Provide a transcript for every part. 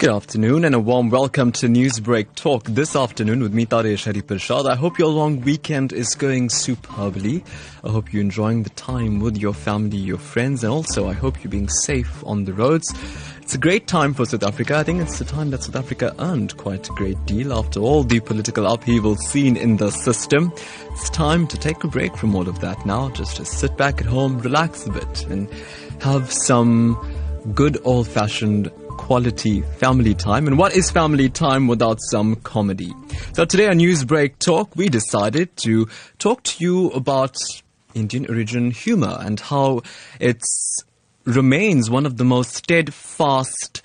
Good afternoon and a warm welcome to Newsbreak Talk this afternoon with me, Taresh Harreeparshad. I hope your long weekend is going superbly. I hope you're enjoying the time with your family, your friends, and also I hope you're being safe on the roads. It's a great time for South Africa. I think it's the time that South Africa earned quite a great deal after all the political upheaval seen in the system. It's time to take a break from all of that now, just to sit back at home, relax a bit, and have some good old fashioned quality family time. And what is family time without some comedy? So today on Newsbreak Talk, we decided to talk to you about Indian origin humor and how it remains one of the most steadfast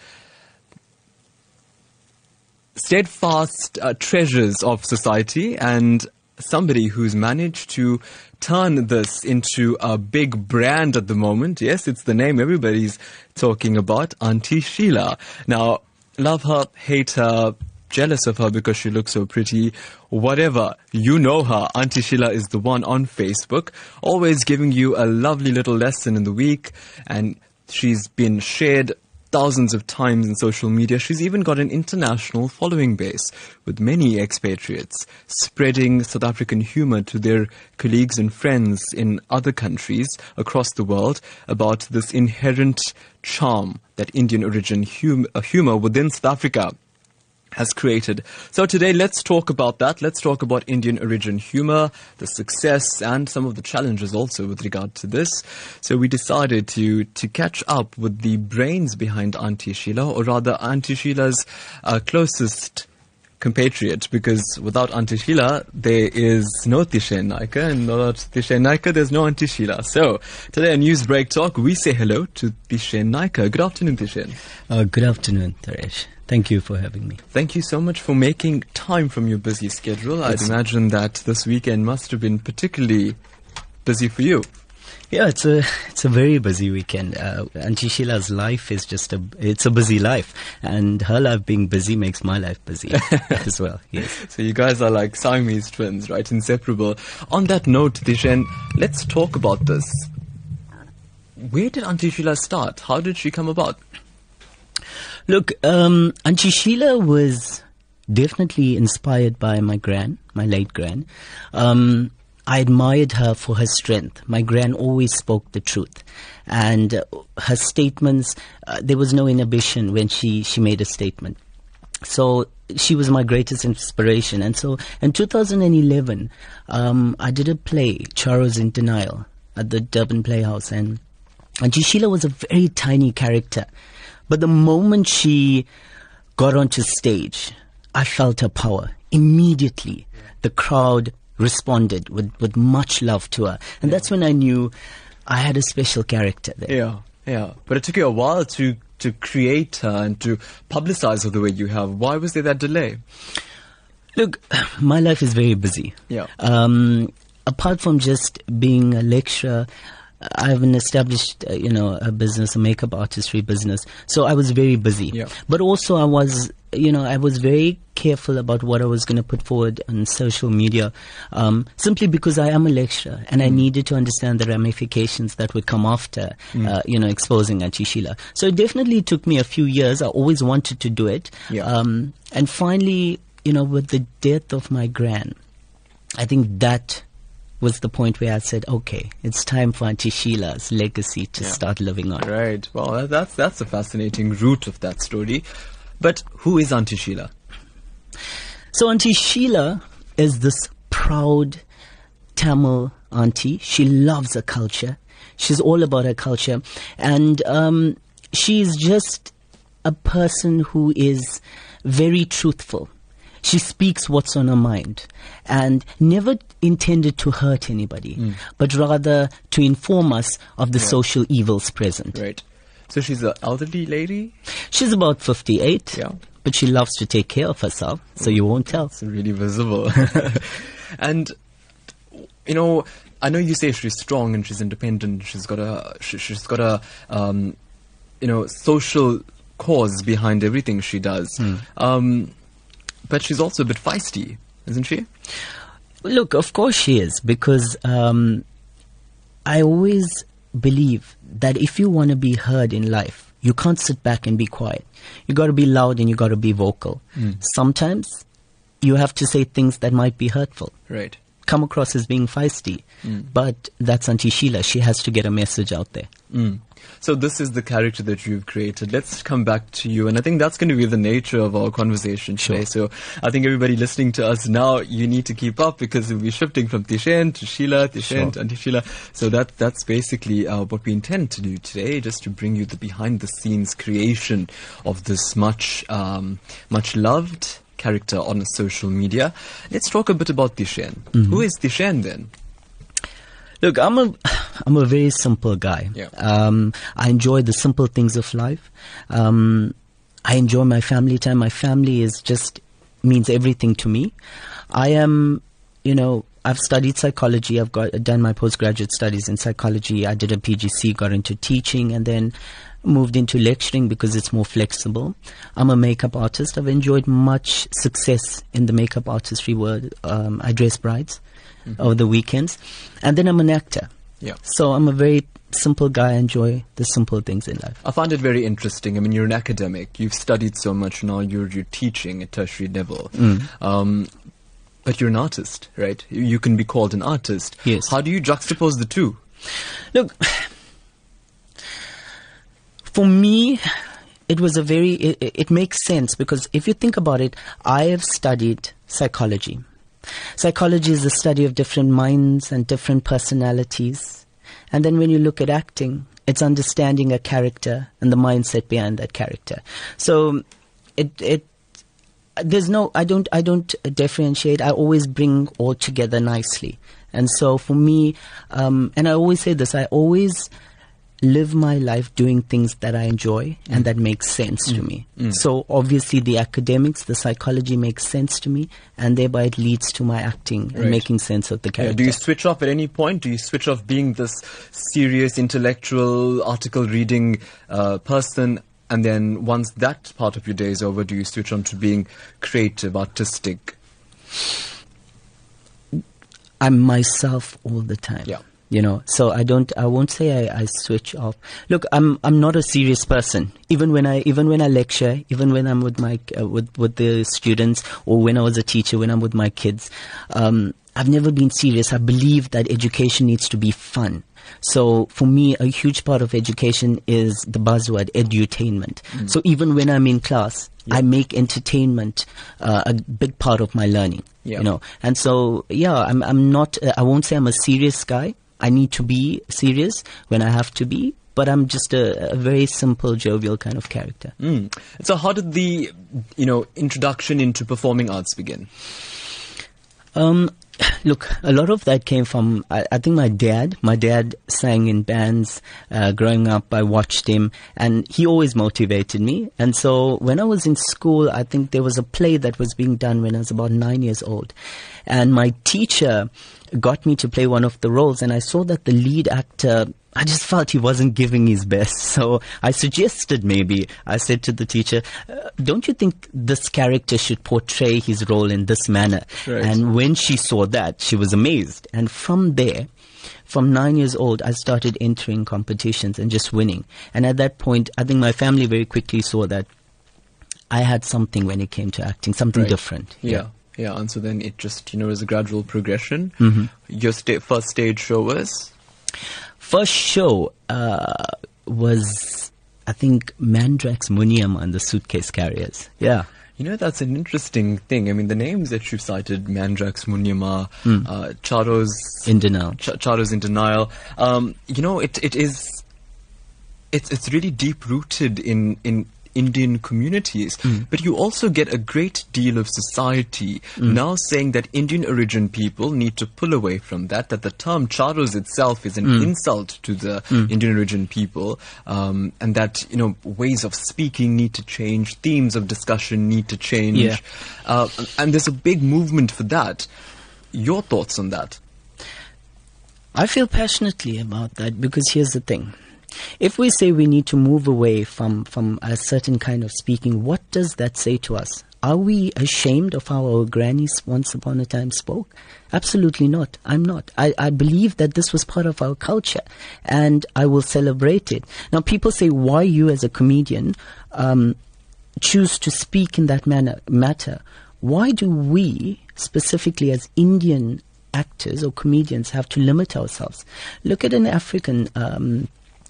steadfast uh, treasures of society and somebody who's managed to turn this into a big brand at the moment. Yes, it's the name everybody's talking about, Auntie Sheila. Now, love her, hate her, jealous of her because she looks so pretty, whatever. You know her. Auntie Sheila is the one on Facebook, always giving you a lovely little lesson in the week, and she's been shared thousands of times in social media. She's even got an international following base with many expatriates spreading South African humor to their colleagues and friends in other countries across the world about this inherent charm that Indian origin hum- uh, humor within South Africa has created. So today, let's talk about that. Let's talk about Indian origin humor, the success, and some of the challenges also with regard to this. So we decided to to catch up with the brains behind Auntie Sheila, or rather Auntie Sheila's uh, closest compatriot because without Auntie Sheila, there is no Tishen Naika, and without Tishen Naika, there's no Auntie Sheila. So, today on Newsbreak Talk, we say hello to Tishen Naika. Good afternoon, Tishen. Uh, good afternoon, Taresh. Thank you for having me. Thank you so much for making time from your busy schedule. I'd imagine that this weekend must have been particularly busy for you. Yeah, it's a it's a very busy weekend. Uh, Auntie Sheila's life is just a it's a busy life, and her life being busy makes my life busy as well. Yes. So you guys are like Siamese twins, right? Inseparable. On that note, Tishen, let's talk about this. Where did Auntie Sheila start? How did she come about? Look, um, Auntie Sheila was definitely inspired by my gran, my late gran. Um, I admired her for her strength. My gran always spoke the truth. And uh, her statements, uh, there was no inhibition when she, she made a statement. So she was my greatest inspiration. And so in 2011, um, I did a play, Charos in Denial, at the Durban Playhouse. And, and was a very tiny character. But the moment she got onto stage, I felt her power. Immediately, the crowd responded with, with much love to her. And yeah. that's when I knew I had a special character there. Yeah, yeah. But it took you a while to, to create her and to publicize her the way you have. Why was there that delay? Look, my life is very busy. Yeah. Um, apart from just being a lecturer, I have an established, uh, you know, a business, a makeup artistry business. So I was very busy. Yeah. But also I was, you know, I was very careful about what I was going to put forward on social media, um, simply because I am a lecturer and mm. I needed to understand the ramifications that would come after, mm. uh, you know, exposing Auntie Sheila. So it definitely took me a few years. I always wanted to do it. Yeah. Um, and finally, you know, with the death of my gran, I think that was the point where I said, okay, it's time for Auntie Sheila's legacy to yeah. start living on. Right. Well, that's that's a fascinating root of that story. But who is Auntie Sheila? So Auntie Sheila is this proud Tamil auntie. She loves her culture. She's all about her culture, and um, she's just a person who is very truthful. She speaks what's on her mind and never intended to hurt anybody, mm. but rather to inform us of the yeah. social evils present. Right. So she's an elderly lady? She's about 58. Yeah. But she loves to take care of herself, so you won't tell. It's really visible. and, you know, I know you say she's strong and she's independent. She's got a, she, has got a, um, you know, social cause behind everything she does. Mm. Um, but she's also a bit feisty, isn't she? Look, of course she is, because um, I always believe that if you want to be heard in life, you can't sit back and be quiet. You got to be loud and you got to be vocal. Hmm. Sometimes you have to say things that might be hurtful Right. Come across as being feisty. But that's Auntie Sheila. She has to get a message out there. Mm. So this is the character that you've created. Let's come back to you, and I think that's going to be the nature of our conversation today. So I think everybody listening to us now, you need to keep up because we'll be shifting from Tishen to Sheila, Tishen Sure. to Auntie Sheila. So that that's basically uh, what we intend to do today, just to bring you the behind the scenes creation of this much um, much loved character on social media. Let's talk a bit about Tishen. Who is Tishen then? Look, I'm a, I'm a very simple guy. Yeah. Um, I enjoy the simple things of life. Um, I enjoy my family time. My family is just means everything to me. I am, you know, I've studied psychology. I've got done my postgraduate studies in psychology. I did a PGC, got into teaching, and then moved into lecturing because it's more flexible. I'm a makeup artist. I've enjoyed much success in the makeup artistry world. Um, I dress brides over the weekends, and then I'm an actor. Yeah. So I'm a very simple guy. I enjoy the simple things in life. I find it very interesting. I mean, you're an academic. You've studied so much now. You're you're teaching at tertiary level. Um, but you're an artist, right? You, you can be called an artist. Yes. How do you juxtapose the two? Look, for me, it was a very, it, it makes sense because if you think about it, I have studied psychology. Psychology is the study of different minds and different personalities. And then when you look at acting, it's understanding a character and the mindset behind that character. So it, it, there's no i don't i don't differentiate i always bring all together nicely and so for me um, and i always say this i always live my life doing things that i enjoy and mm. that makes sense to mm. me mm. so obviously the academics the psychology makes sense to me and thereby it leads to my acting Right. and making sense of the Yeah, character do you switch off at any point? Do you switch off being this serious, intellectual, article reading uh, person, and then once that part of your day is over, do you switch on to being creative, artistic? I'm myself all the time. Yeah. You know, so I don't, I won't say I, I switch off. Look, I'm, I'm not a serious person. Even when I, even when I lecture, even when I'm with my, uh, with, with the students, or when I was a teacher, when I'm with my kids, um, I've never been serious. I believe that education needs to be fun. So for me, a huge part of education is the buzzword edutainment. So even when I'm in class, I make entertainment uh, a big part of my learning. Yeah. You know, and so yeah, I'm I'm not. Uh, I won't say I'm a serious guy. I need to be serious when I have to be, but I'm just a, a very simple, jovial kind of character. Mm. So, how did the you know introduction into performing arts begin? Um, look, a lot of that came from, I, I think my dad. My dad sang in bands uh, growing up. I watched him, and he always motivated me. And so when I was in school, I think there was a play that was being done when I was about nine years old. And my teacher got me to play one of the roles, and I saw that the lead actor I just felt he wasn't giving his best. So I suggested maybe, I said to the teacher, uh, don't you think this character should portray his role in this manner? Right. And when she saw that, she was amazed. And from there, from nine years old, I started entering competitions and just winning. And at that point, I think my family very quickly saw that I had something when it came to acting, something Right. different. Yeah. yeah, Yeah, and so then it just you know was a gradual progression. Mm-hmm. Your sta- first stage show was First show uh, was, I think, Mandrax Muniam and the Suitcase Carriers. Yeah. You know, that's an interesting thing. I mean, the names that you've cited, Mandrax, Munyama, Hmm. uh, Charos, In denial. Ch- Charos in denial. Um, you know, it, it is, it's, it's really deep rooted in, in Indian communities. But you also get a great deal of society now saying that Indian origin people need to pull away from that, that the term Charos itself is an insult to the Indian origin people, um, and that, you know, ways of speaking need to change, themes of discussion need to change. Yeah. Uh, and there's a big movement for that. Your thoughts on that? I feel passionately about that because here's the thing. If we say we need to move away from, from a certain kind of speaking, what does that say to us? Are we ashamed of how our grannies once upon a time spoke? Absolutely not. I'm not. I, I believe that this was part of our culture and I will celebrate it. Now, people say, why you as a comedian um, choose to speak in that manner, matter? Why do we, specifically as Indian actors or comedians, have to limit ourselves? Look at an African um,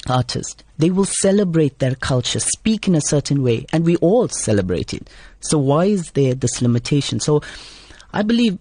artist. They will celebrate their culture, speak in a certain way, and we all celebrate it. So why is there this limitation? So I believe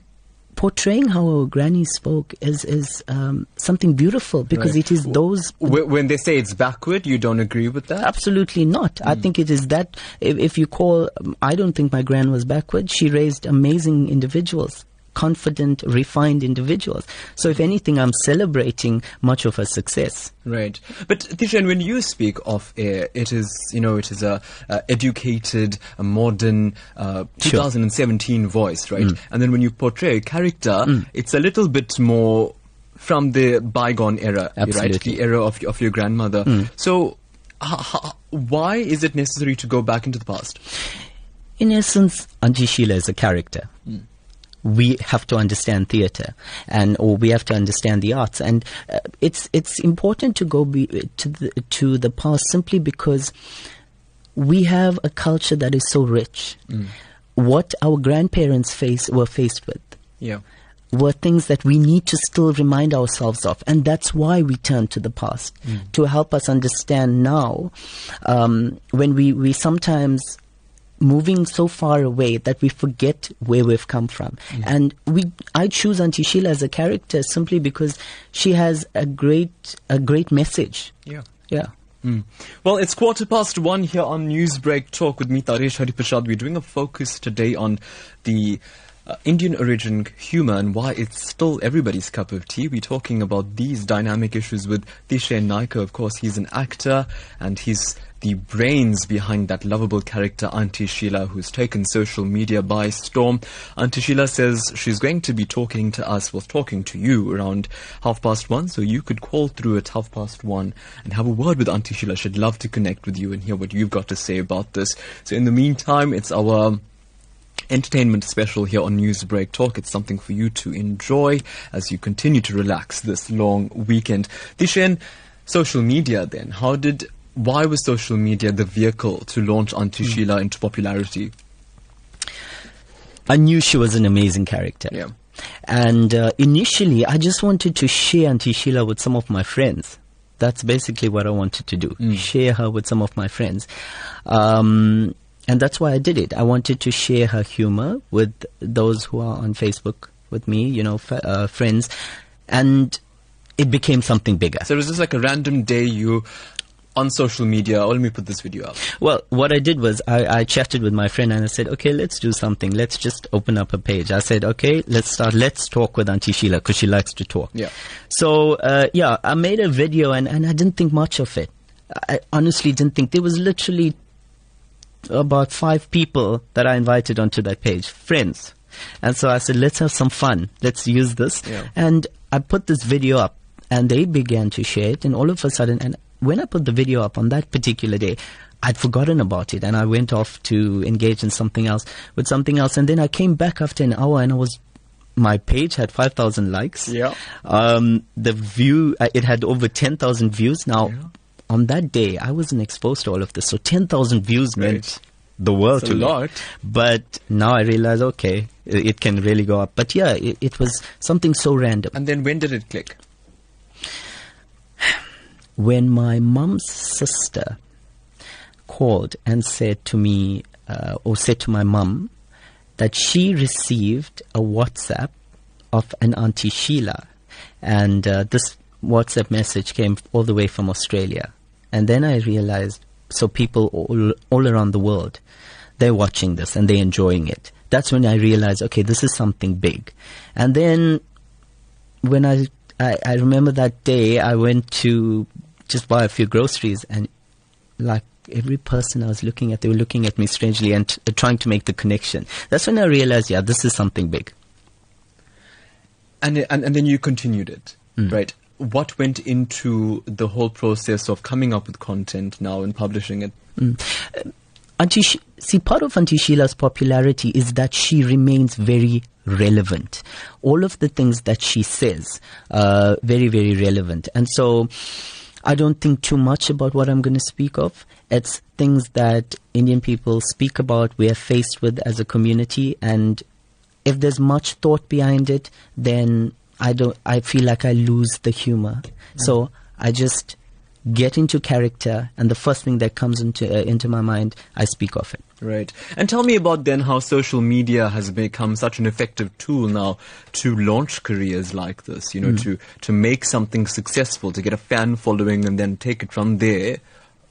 portraying how our granny spoke is is um, something beautiful because Right. it is those When they say it's backward, you don't agree with that? Absolutely not. I think it is that if, if you call, um, I don't think my gran was backward. She raised amazing individuals, confident, refined individuals. So if anything, I'm celebrating much of her success. Right. But Tishen, when you speak of air, it is, you know, it is a, a educated, a modern, uh, Sure. 2017 voice, right? Mm. And then when you portray a character, mm. it's a little bit more from the bygone era, right? The era of, of your grandmother. Mm. So, h- h- why is it necessary to go back into the past? In essence, Auntie Sheila is a character. We have to understand theatre, and or we have to understand the arts, and uh, it's it's important to go be, to the to the past simply because we have a culture that is so rich. What our grandparents face were faced with Yeah. were things that we need to still remind ourselves of. And that's why we turn to the past to help us understand now um, when we, we sometimes moving so far away that we forget where we've come from. And we I choose Auntie Sheila as a character simply because she has a great a great message. Yeah. Yeah. Mm. Well, it's quarter past one here on Newsbreak Talk with me, Taresh Harreeparshad. We're doing a focus today on the uh, Indian origin humor and why it's still everybody's cup of tea. We're talking about these dynamic issues with Tishen Naika. Of course, he's an actor and he's the brains behind that lovable character, Auntie Sheila, who's taken social media by storm. Auntie Sheila says she's going to be talking to us, well, talking to you around half past one, so you could call through at half past one and have a word with Auntie Sheila. She'd love to connect with you and hear what you've got to say about this. So in the meantime, it's our entertainment special here on Newsbreak Talk. It's something for you to enjoy as you continue to relax this long weekend. Tishen, social media then. How did, why was social media the vehicle to launch Auntie Sheila into popularity? I knew she was an amazing character. Yeah. And uh, initially, I just wanted to share Auntie Sheila with some of my friends. That's basically what I wanted to do. Share her with some of my friends. Um, and that's why I did it. I wanted to share her humor with those who are on Facebook with me, you know, f- uh, friends. And it became something bigger. So it was just like a random day you on social media, oh, let me put this video up. Well, what I did was I, I chatted with my friend and I said, okay, let's do something. Let's just open up a page. I said, okay, let's start. Let's talk with Auntie Sheila because she likes to talk. Yeah. So, uh, yeah, I made a video and, and I didn't think much of it. I honestly didn't think. There was literally about five people that I invited onto that page, friends. And so I said, let's have some fun. Let's use this. Yeah. And I put this video up and they began to share it. And all of a sudden, and when I put the video up on that particular day, I'd forgotten about it and I went off to engage in something else with something else. And then I came back after an hour and I was, my page had 5,000 likes. Yeah. Um, the view, uh, it had over 10,000 views. Now, Yeah. on that day, I wasn't exposed to all of this. So 10,000 views meant the world to a me. lot. But now I realize, okay, it, it can really go up. But yeah, it, it was something so random. And then when did it click? When my mum's sister called and said to me, uh, or said to my mum, that she received a WhatsApp of an Auntie Sheila. And uh, this WhatsApp message came all the way from Australia. And then I realized, so people all, all around the world, they're watching this and they're enjoying it. That's when I realized, okay, this is something big. And then when I, I, I remember that day, I went to just buy a few groceries, and like every person I was looking at, they were looking at me strangely and t- trying to make the connection. That's when I realized, yeah, this is something big. And, and, and then you continued it, Mm. right? What went into the whole process of coming up with content now and publishing it? Auntie, Sh- see, part of Auntie Sheila's popularity is that she remains very relevant. All of the things that she says, uh, very, very relevant. And so, I don't think too much about what I'm going to speak of. It's things that Indian people speak about, we are faced with as a community, and if there's much thought behind it, then I don't. I feel like I lose the humor. So I just get into character, and the first thing that comes into uh, into my mind, I speak of it. Right. And tell me about then how social media has become such an effective tool now to launch careers like this, you know, to, to make something successful, to get a fan following and then take it from there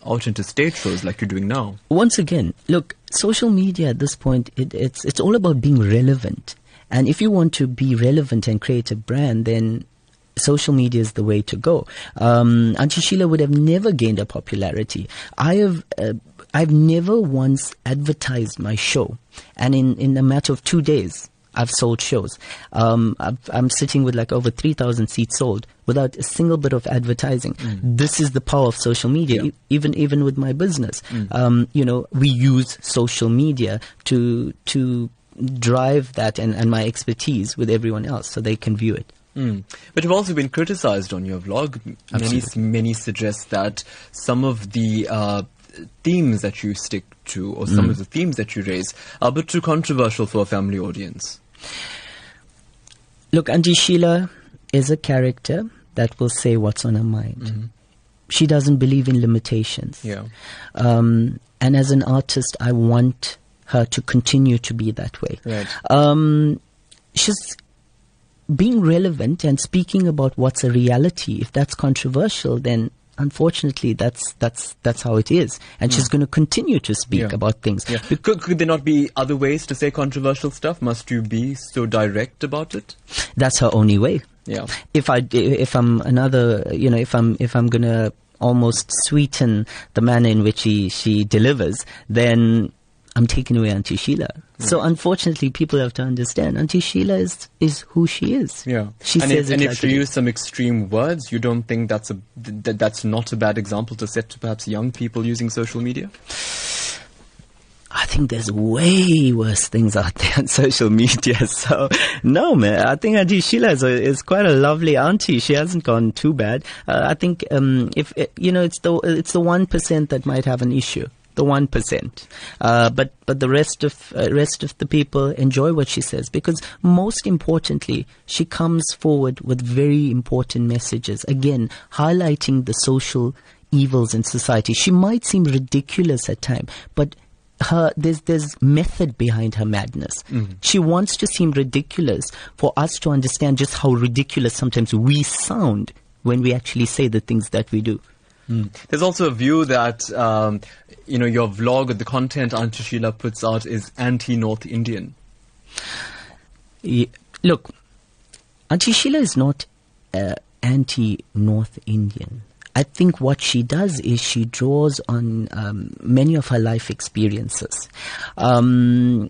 out into stage shows like you're doing now. once again, look, social media at this point, it, it's it's all about being relevant. And if you want to be relevant and create a brand, then social media is the way to go. Um, Auntie Sheila would have never gained a popularity. I have. Uh, I've never once advertised my show, and in, in a matter of two days, I've sold shows. Um, I've, I'm sitting with like over 3,000 seats sold without a single bit of advertising. This is the power of social media. Yeah. E- even even with my business, um, you know, we use social media to to drive that and, and my expertise with everyone else, so they can view it. Mm. But you've also been criticized on your vlog. Many, Absolutely. many suggest that some of the uh, themes that you stick to, or some of the themes that you raise, are a bit too controversial for a family audience. Look, Auntie Sheila is a character that will say what's on her mind. She doesn't believe in limitations. Yeah. Um, and as an artist, I want her to continue to be that way. Right. Um, she's being relevant and speaking about what's a reality. If that's controversial, then unfortunately, that's that's that's how it is. And she's hmm. going to continue to speak Yeah. about things. Yeah. Could, could there not be other ways to say controversial stuff? Must you be so direct about it? That's her only way. Yeah. if I if I'm another you know if I'm if I'm gonna almost sweeten the manner in which she she delivers, then I'm taking away Auntie Sheila. So unfortunately, people have to understand Auntie Sheila is is who she is. Yeah. she and says if, and it if she it used some extreme words, you don't think that's a th- that's not a bad example to set to perhaps young people using social media? I think there's way worse things out there on social media. So no, man. I think Auntie Sheila is, a, is quite a lovely auntie. She hasn't gone too bad. Uh, I think um, if uh, you know, it's the it's the one percent that might have an issue. The one percent, uh, but but the rest of uh, rest of the people enjoy what she says because most importantly, she comes forward with very important messages. Again, highlighting the social evils in society. She might seem ridiculous at times, but her there's there's method behind her madness. She wants to seem ridiculous for us to understand just how ridiculous sometimes we sound when we actually say the things that we do. There's also a view that um, you know your vlog the content Auntie Sheila puts out is anti-North Indian. Ye- Look, Auntie Sheila is not uh, anti-North Indian. I think what she does is she draws on um, many of her life experiences. Um,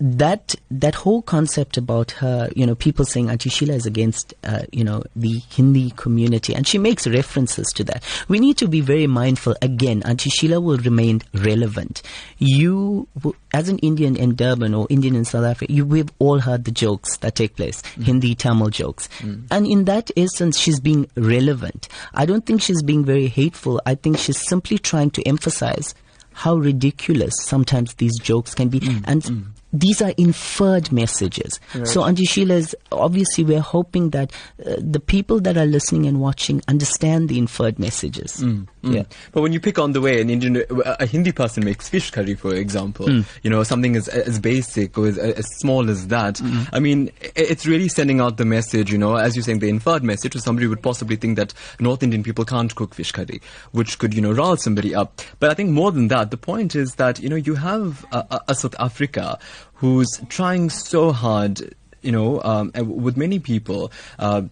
that that whole concept about her, you know, people saying Auntie Sheila is against, uh, you know, the Hindi community, and she makes references to that. We need to be very mindful. Again, Auntie Sheila will remain relevant. You, as an Indian in Durban or Indian in South Africa, you we've all heard the jokes that take place, mm. Hindi Tamil jokes, mm. and in that essence, she's being relevant. I don't think she's being very hateful. I think she's simply trying to emphasize how ridiculous sometimes these jokes can be, mm. and these are inferred messages. So, Auntie Sheila is obviously we're hoping that uh, the people that are listening and watching understand the inferred messages. Mm, mm. Yeah. But when you pick on the way an Indian, uh, a Hindi person makes fish curry, for example, mm. you know, something as, as basic or as, as small as that, mm-hmm. I mean, it's really sending out the message, you know, as you're saying, the inferred message, or somebody would possibly think that North Indian people can't cook fish curry, which could, you know, rile somebody up. But I think more than that, the point is that, you know, you have a, a, a South Africa who's trying so hard, you know, um, with many people, uh,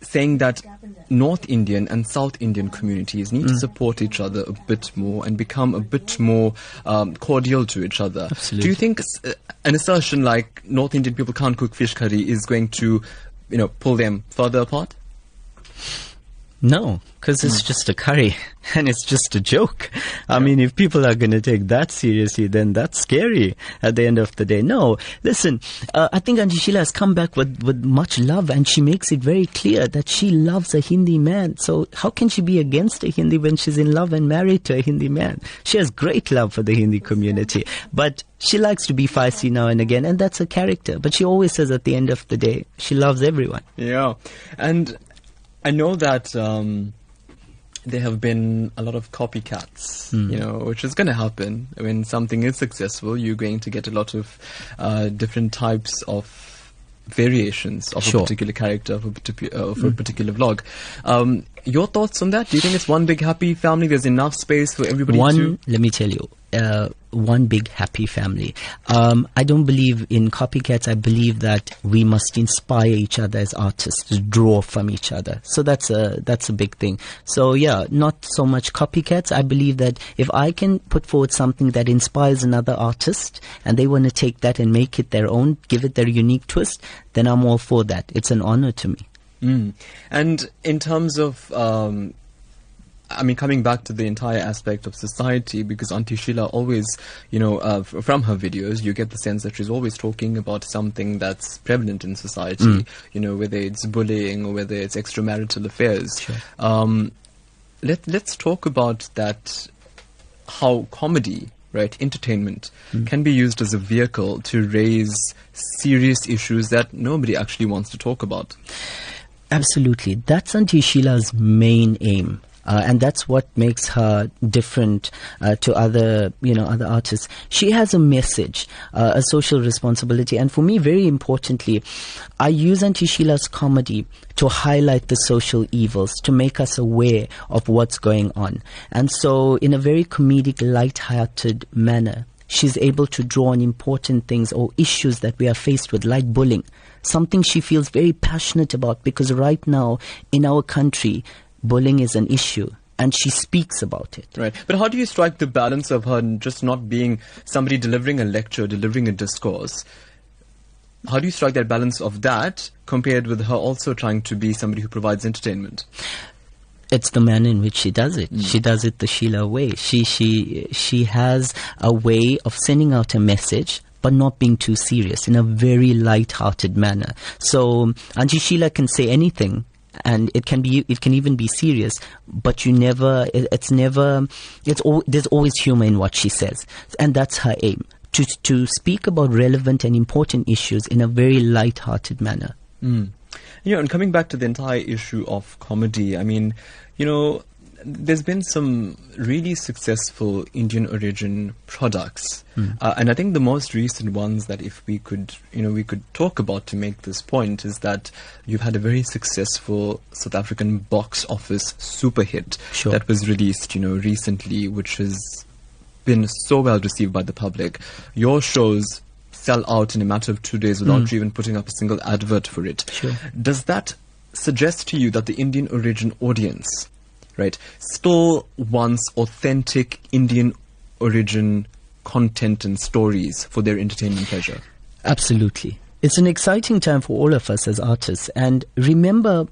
saying that North Indian and South Indian communities need to support each other a bit more and become a bit more um, cordial to each other. Absolutely. Do you think uh, an assertion like North Indian people can't cook fish curry is going to, you know, pull them further apart? No, because it's just a curry and it's just a joke. I mean, if people are going to take that seriously, then that's scary at the end of the day. No, listen, uh, I think Auntie Sheila has come back with, with much love and she makes it very clear that she loves a Hindi man. So how can she be against a Hindi when she's in love and married to a Hindi man? She has great love for the Hindi community, but she likes to be feisty now and again, and that's her character. But she always says at the end of the day, she loves everyone. Yeah, and I know that um, there have been a lot of copycats, Hmm. you know, which is going to happen when something is successful. You're going to get a lot of uh, different types of variations of Sure. a particular character of a, particu- uh, of a particular vlog. Um, your thoughts on that? Do you think it's one big happy family? There's enough space for everybody one to. let me tell you uh, one big happy family. Um, i don't believe in copycats. I believe that we must inspire each other as artists to draw from each other. So that's a that's a big thing. So yeah not so much copycats. I believe that if i can put forward something that inspires another artist and they want to take that and make it their own give it their unique twist then i'm all for that. It's an honor to me. Mm. And in terms of, um, I mean, coming back to the entire aspect of society, because Auntie Sheila always, you know, uh, f- from her videos, you get the sense that she's always talking about something that's prevalent in society, you know, whether it's bullying or whether it's extramarital affairs. Sure. Um, let, let's talk about that, how comedy, right, entertainment, can be used as a vehicle to raise serious issues that nobody actually wants to talk about. Absolutely. That's Auntie Sheila's main aim. Uh, and that's what makes her different uh, to other, you know, other artists. She has a message, uh, a social responsibility, and for me, very importantly, I use Auntie Sheila's comedy to highlight the social evils, to make us aware of what's going on. And so, in a very comedic, light-hearted manner, she's able to draw on important things or issues that we are faced with, like bullying. Something she feels very passionate about because right now in our country, bullying is an issue and she speaks about it. Right. But how do you strike the balance of her just not being somebody delivering a lecture, delivering a discourse? How do you strike that balance of that compared with her also trying to be somebody who provides entertainment? It's the manner in which she does it. Hmm. She does it the Sheila way. She she she has a way of sending out a message but not being too serious in a very light-hearted manner. So Auntie Sheila can say anything and it can be it can even be serious but you never it, it's never it's al- there's always humor in what she says and that's her aim to to speak about relevant and important issues in a very light-hearted manner Mm. You know, and coming back to the entire issue of comedy, I mean, you know, there's been some really successful Indian origin products, uh, and I think the most recent ones that if we could, you know, we could talk about to make this point is that you've had a very successful South African box office super hit Sure. that was released, you know, recently, which has been so well received by the public. Your shows sell out in a matter of two days without you even putting up a single advert for it. Sure. Does that suggest to you that the Indian origin audience, right, still wants authentic Indian origin content and stories for their entertainment pleasure? Absolutely. It's an exciting time for all of us as artists. And remember,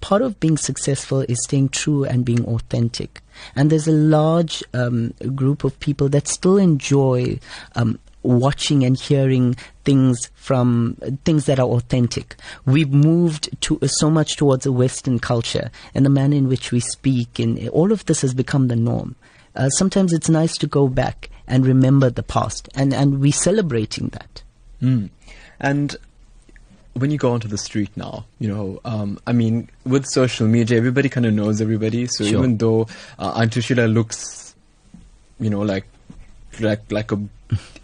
part of being successful is staying true and being authentic. And there's a large um, group of people that still enjoy um, watching and hearing things from things that are authentic. We've moved to so much towards a Western culture, and the manner in which we speak, and all of this has become the norm. Uh, sometimes it's nice to go back and remember the past, and, and we're celebrating that. Mm. And when you go onto the street now, you know, um, I mean, with social media, everybody kind of knows everybody. So Sure. even though uh, looks, you know, like like like a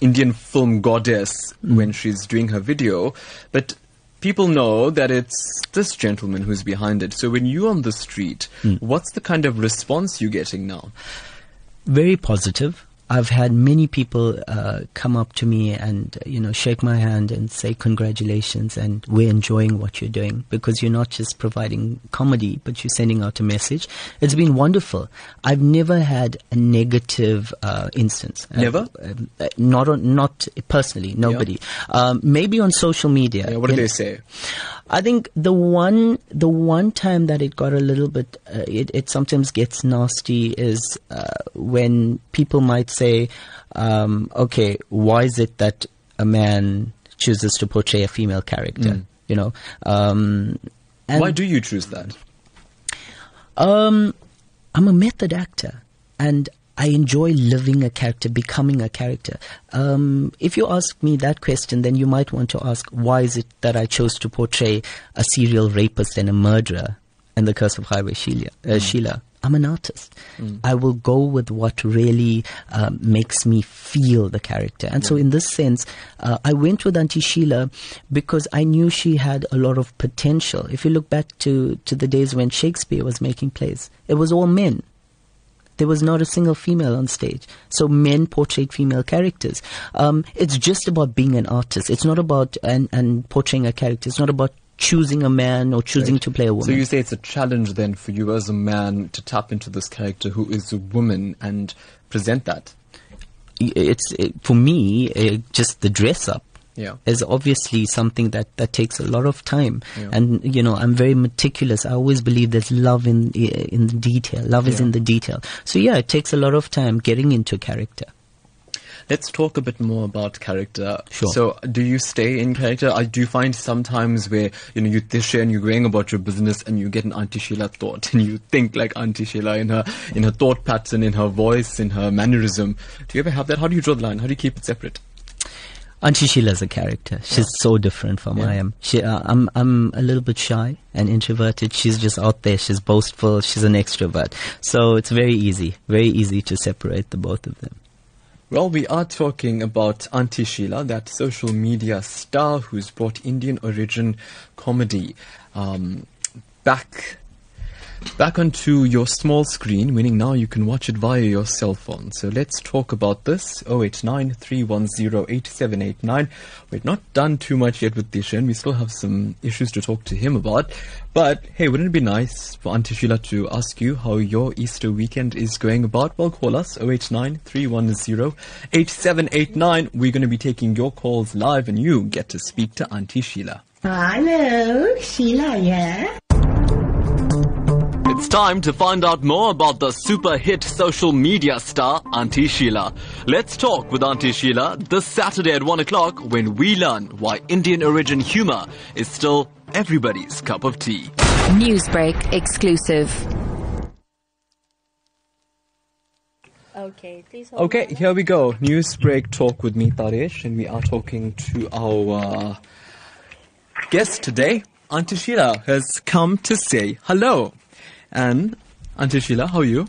Indian film goddess mm. when she's doing her video, but people know that it's this gentleman who's behind it. So when you're on the street, mm. what's the kind of response you're getting now? very positive. I've had many people uh, come up to me and you know shake my hand and say congratulations and we're enjoying what you're doing because you're not just providing comedy but you're sending out a message. It's been wonderful. I've never had a negative uh, instance. Uh, Never? uh, not on, not personally. Nobody. Um, maybe on social media. Yeah, what did they know, say? I think the one the one time that it got a little bit uh, it it sometimes gets nasty is uh, when people might say, um, okay, why is it that a man chooses to portray a female character? You know, um, and Why do you choose that? um, I'm a method actor, and I enjoy living a character, becoming a character. Um, if you ask me that question, then you might want to ask, why is it that I chose to portray a serial rapist and a murderer in The Curse of Highway Sheila? Uh, Sheila? I'm an artist. I will go with what really um, makes me feel the character. And so, in this sense, uh, I went with Auntie Sheila because I knew she had a lot of potential. If you look back to, to the days when Shakespeare was making plays, it was all men. There was not a single female on stage. So men portrayed female characters. Um, it's just about being an artist. It's not about and, and portraying a character. It's not about choosing a man or choosing to play a woman. So you say it's a challenge then for you as a man to tap into this character who is a woman and present that. it's it, for me uh, just the dress up Yeah. is obviously something that, that takes a lot of time Yeah. and you know i'm very meticulous i always believe there's love in in the detail love is Yeah. in the detail so yeah it takes a lot of time getting into a character Let's talk a bit more about character. Sure. So, do you stay in character? I do find sometimes where you know you dish and you're going about your business and you get an Auntie Sheila thought and you think like Auntie Sheila in her in her thought pattern, in her voice, in her mannerism. Do you ever have that? How do you draw the line? How do you keep it separate? Auntie Sheila's a character. She's so different from Yeah. I am. She, uh, I'm, I'm a little bit shy and introverted. She's just out there. She's boastful. She's an extrovert. So it's very easy, very easy to separate the both of them. Well, we are talking about Auntie Sheila, that social media star who's brought Indian origin comedy um, back back onto your small screen, meaning now you can watch it via your cell phone. So let's talk about this. 089 310 We've not done too much yet with Tishen. We still have some issues to talk to him about. But hey, wouldn't it be nice for Auntie Sheila to ask you how your Easter weekend is going about? Well, call us 089 310 We're going to be taking your calls live and you get to speak to Auntie Sheila. Hello, Sheila, yeah? It's time to find out more about the super hit social media star Auntie Sheila. Let's talk with Auntie Sheila this Saturday at 1 o'clock when we learn why Indian origin humor is still everybody's cup of tea. Newsbreak exclusive. Okay, please hold Okay, here we go. News break talk with me, Taresh, and we are talking to our uh, guest today. Auntie Sheila has come to say hello. And Auntie Sheila, how are you?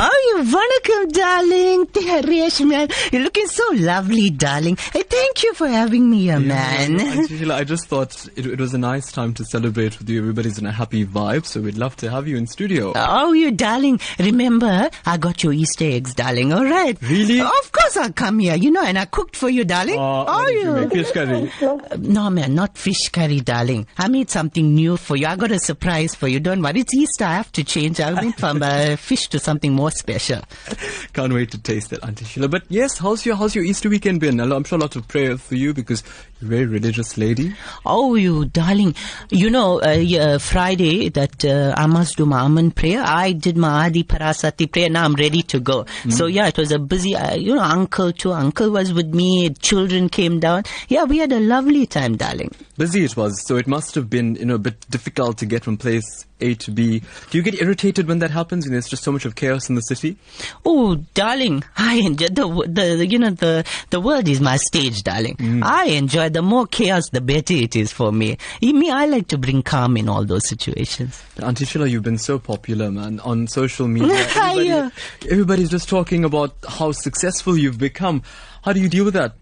Oh, you vanakkam, darling. Man. You're looking so lovely, darling. Hey, thank you for having me here, man. Auntie Sheila, I just thought it, it was a nice time to celebrate with you. Everybody's in a happy vibe, so we'd love to have you in studio. Oh, you darling. Remember, I got your Easter eggs, darling. All right. Really? Of course I'll come here, you know, and I cooked for you, darling. Uh, oh, you you. make? Fish curry. Uh, No, man, not fish curry, darling. I made something new for you. I got a surprise for you. Don't worry. It's Easter. I have to change. I went from uh, fish to something more special. Can't wait to taste it, Auntie Sheila. But yes, how's your how's your Easter weekend been? I'm sure lots of prayer for you because very religious lady. Oh, you darling. You know, uh, yeah, Friday that uh, I must do my Amman prayer. I did my Adi Parasati prayer. Now I'm ready to go. So yeah, it was a busy, uh, you know, uncle too. Uncle was with me. Children came down. Yeah, we had a lovely time, darling. Busy it was, so it must have been you know a bit difficult to get from place A to B. Do you get irritated when that happens? And there's just so much of chaos in the city. Oh, darling, I enjoy the, the, the you know the the world is my stage, darling. I enjoy the more chaos, the better it is for me. You Me, I like to bring calm in all those situations. Auntie Sheila, you've been so popular, man, on social media. Everybody, Yeah. everybody's just talking about how successful you've become. How do you deal with that?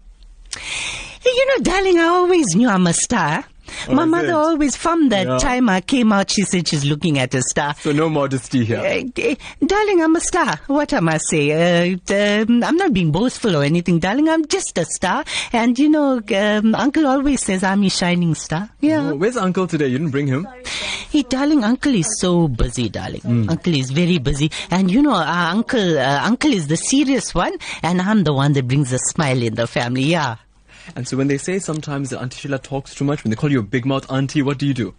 You know, darling, I always knew I'm a star. My Oh, is mother it? always, from that Yeah. time I came out, she said she's looking at a star. So no modesty here. Uh, darling, I'm a star. What am I say? Uh, um, I'm not being boastful or anything, darling. I'm just a star. And you know, um, Uncle always says I'm a shining star. Yeah. Oh, where's Uncle today? You didn't bring him. Hey, darling, uncle is so busy, darling. Hmm. Uncle is very busy. And you know, our uncle, uh, uncle is the serious one, and I'm the one that brings a smile in the family. Yeah. And so when they say sometimes that Auntie Sheila talks too much, when they call you a big mouth auntie, what do you do?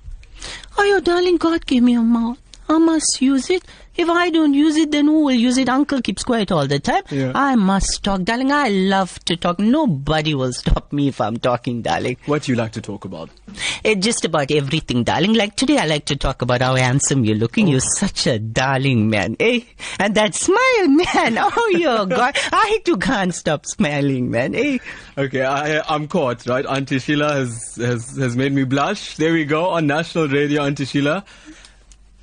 Oh, your darling, God gave me a mouth. I must use it. If I don't use it, then who will use it? Uncle keeps quiet all the time. Yeah. I must talk, darling. I love to talk. Nobody will stop me if I'm talking, darling. What do you like to talk about? It's just about everything, darling. Like today, I like to talk about how handsome you're looking. You're such a darling man, eh? And that smile, man. Oh, your God. I too can't stop smiling, man, eh? Okay, I, I'm caught, right? Auntie Sheila has, has, has made me blush. There we go on national radio, Auntie Sheila.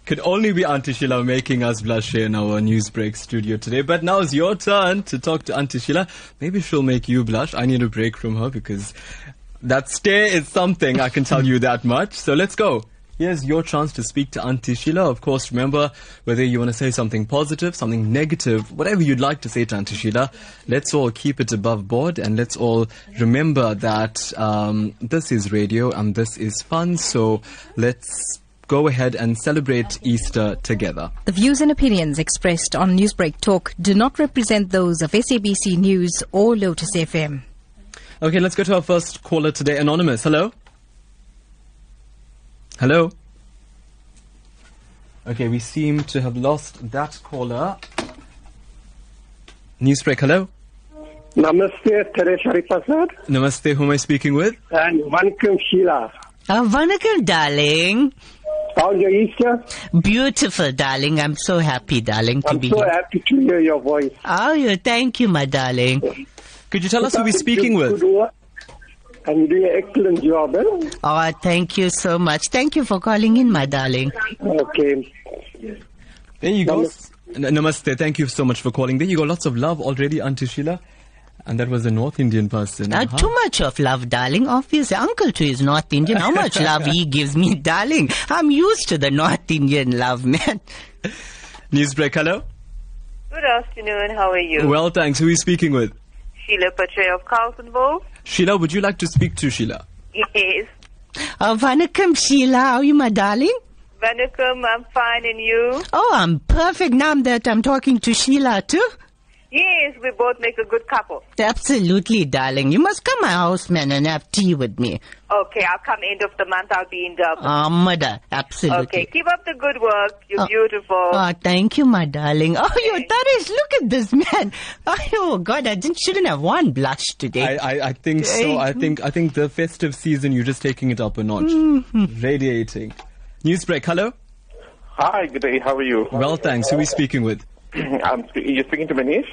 Could only be Auntie Sheila making us blush here in our Newsbreak studio today. But now it's your turn to talk to Auntie Sheila. Maybe she'll make you blush. I need a break from her because that stare is something, I can tell you that much. So let's go. Here's your chance to speak to Auntie Sheila. Of course, remember, whether you want to say something positive, something negative, whatever you'd like to say to Auntie Sheila, let's all keep it above board and let's all remember that um, this is radio and this is fun. So let's go ahead and celebrate Easter together. The views and opinions expressed on Newsbreak Talk do not represent those of SABC News or Lotus FM. Okay, let's go to our first caller today. Anonymous, hello? Hello? Okay, we seem to have lost that caller. Newsbreak, hello? Namaste, Taresh Harreeparshad, Namaste, who am I speaking with? and Vanakkam Sheila. Uh, vanakkam, darling. How's your Easter? Beautiful, darling. I'm so happy, darling, to be here. I'm be so here. happy to hear your voice. Oh, you, thank you, my darling. Could you tell us who we're speaking with? work. And you're doing an excellent job, eh? Oh, thank you so much. Thank you for calling in, my darling. Okay. There you go. Namaste. Namaste, thank you so much for calling. There you go, lots of love already, Auntie Sheila. And that was a North Indian person. Uh, Uh-huh. too much of love, darling. Obviously, Uncle too is North Indian. How much love he gives me, darling. I'm used to the North Indian love, man. Newsbreak, hello? Good afternoon. How are you? Well, thanks. Who are you speaking with? Sheila Patre of Carletonville. Sheila, would you like to speak to Sheila? Yes. Vanakkam, Sheila. How are you, my darling? Vanakkam, I'm fine and you? Oh, I'm perfect now that I'm talking to Sheila too. Yes, we both make a good couple. Absolutely, darling. You must come my house, man, and have tea with me. Okay, I'll come end of the month. I'll be in Durban. Ah, mother. Absolutely. okay, keep up the good work. You're Oh. beautiful. Oh, thank you, my darling. Oh, you Taresh, look at this man. Oh, God, I didn't, shouldn't have one blush today. I, I, I think so. I think I think the festive season you're just taking it up a notch. Mm-hmm. Radiating. Newsbreak, hello? Hi, good day. How are you? Well, thanks. Who are we speaking with? I'm spe- you're speaking to Manish